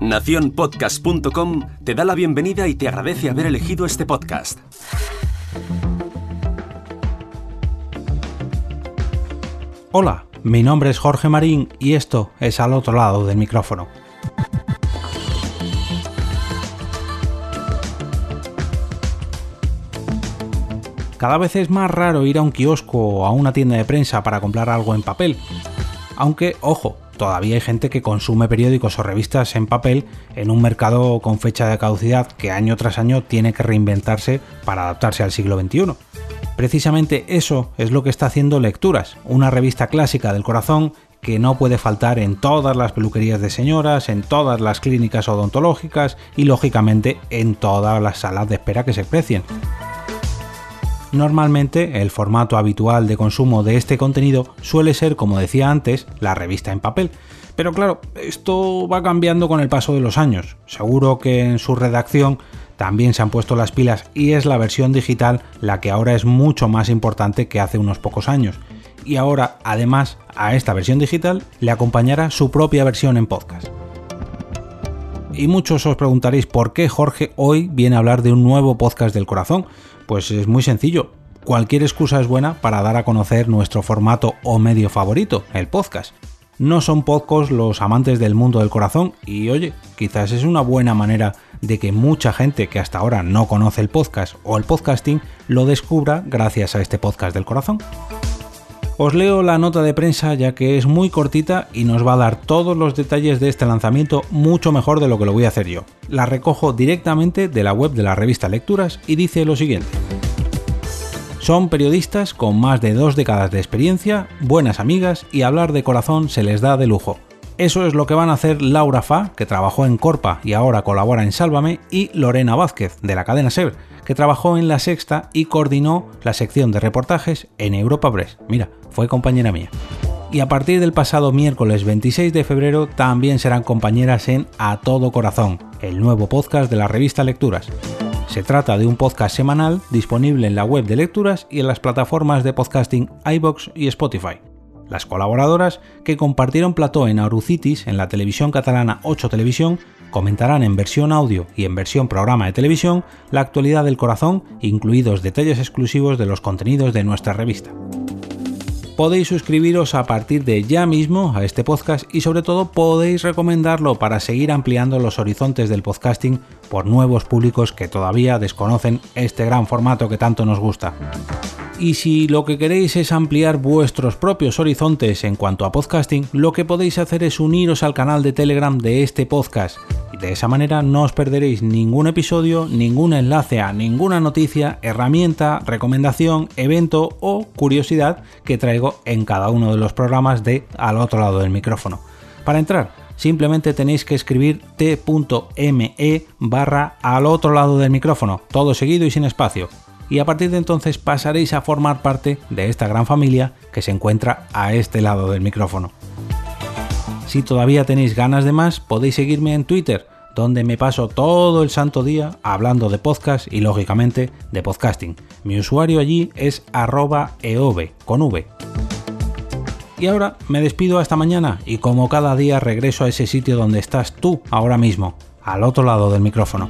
Naciónpodcast.com te da la bienvenida y te agradece haber elegido este podcast. Hola, mi nombre es Jorge Marín y esto es al otro lado del micrófono. Cada vez es más raro ir a un kiosco o a una tienda de prensa para comprar algo en papel. Aunque, ojo, todavía hay gente que consume periódicos o revistas en papel en un mercado con fecha de caducidad que año tras año tiene que reinventarse para adaptarse al siglo XXI. Precisamente eso es lo que está haciendo Lecturas, una revista clásica del corazón que no puede faltar en todas las peluquerías de señoras, en todas las clínicas odontológicas y lógicamente en todas las salas de espera que se precien. Normalmente el formato habitual de consumo de este contenido suele ser, como decía antes, la revista en papel. Pero claro, esto va cambiando con el paso de los años. Seguro que en su redacción también se han puesto las pilas y es la versión digital la que ahora es mucho más importante que hace unos pocos años. Y ahora, además, a esta versión digital le acompañará su propia versión en podcast. Y muchos os preguntaréis por qué Jorge hoy viene a hablar de un nuevo podcast del corazón. Pues es muy sencillo. Cualquier excusa es buena para dar a conocer nuestro formato o medio favorito, el podcast. No son pocos los amantes del mundo del corazón y oye, quizás es una buena manera de que mucha gente que hasta ahora no conoce el podcast o el podcasting lo descubra gracias a este podcast del corazón. Os leo la nota de prensa ya que es muy cortita y nos va a dar todos los detalles de este lanzamiento mucho mejor de lo que lo voy a hacer yo. La recojo directamente de la web de la revista Lecturas y dice lo siguiente. Son periodistas con más de dos décadas de experiencia, buenas amigas y hablar de corazón se les da de lujo. Eso es lo que van a hacer Laura Fa, que trabajó en Corpa y ahora colabora en Sálvame, y Lorena Vázquez, de la cadena SER, que trabajó en La Sexta y coordinó la sección de reportajes en Europa Press. Mira, fue compañera mía. Y a partir del pasado miércoles 26 de febrero también serán compañeras en A Todo Corazón, el nuevo podcast de la revista Lecturas. Se trata de un podcast semanal disponible en la web de lecturas y en las plataformas de podcasting iBox y Spotify. Las colaboradoras que compartieron plató en Aurucitis en la televisión catalana 8 Televisión comentarán en versión audio y en versión programa de televisión la actualidad del corazón, incluidos detalles exclusivos de los contenidos de nuestra revista. Podéis suscribiros a partir de ya mismo a este podcast y sobre todo podéis recomendarlo para seguir ampliando los horizontes del podcasting por nuevos públicos que todavía desconocen este gran formato que tanto nos gusta. Y si lo que queréis es ampliar vuestros propios horizontes en cuanto a podcasting, lo que podéis hacer es uniros al canal de Telegram de este podcast. Y de esa manera no os perderéis ningún episodio, ningún enlace a ninguna noticia, herramienta, recomendación, evento o curiosidad que traigo en cada uno de los programas de Al otro lado del micrófono. Para entrar, simplemente tenéis que escribir t.me barra al otro lado del micrófono, todo seguido y sin espacio y a partir de entonces pasaréis a formar parte de esta gran familia que se encuentra a este lado del micrófono. Si todavía tenéis ganas de más, podéis seguirme en Twitter, donde me paso todo el santo día hablando de podcast y lógicamente de podcasting. Mi usuario allí es arroba eove con V. Y ahora me despido hasta mañana y como cada día regreso a ese sitio donde estás tú ahora mismo, al otro lado del micrófono.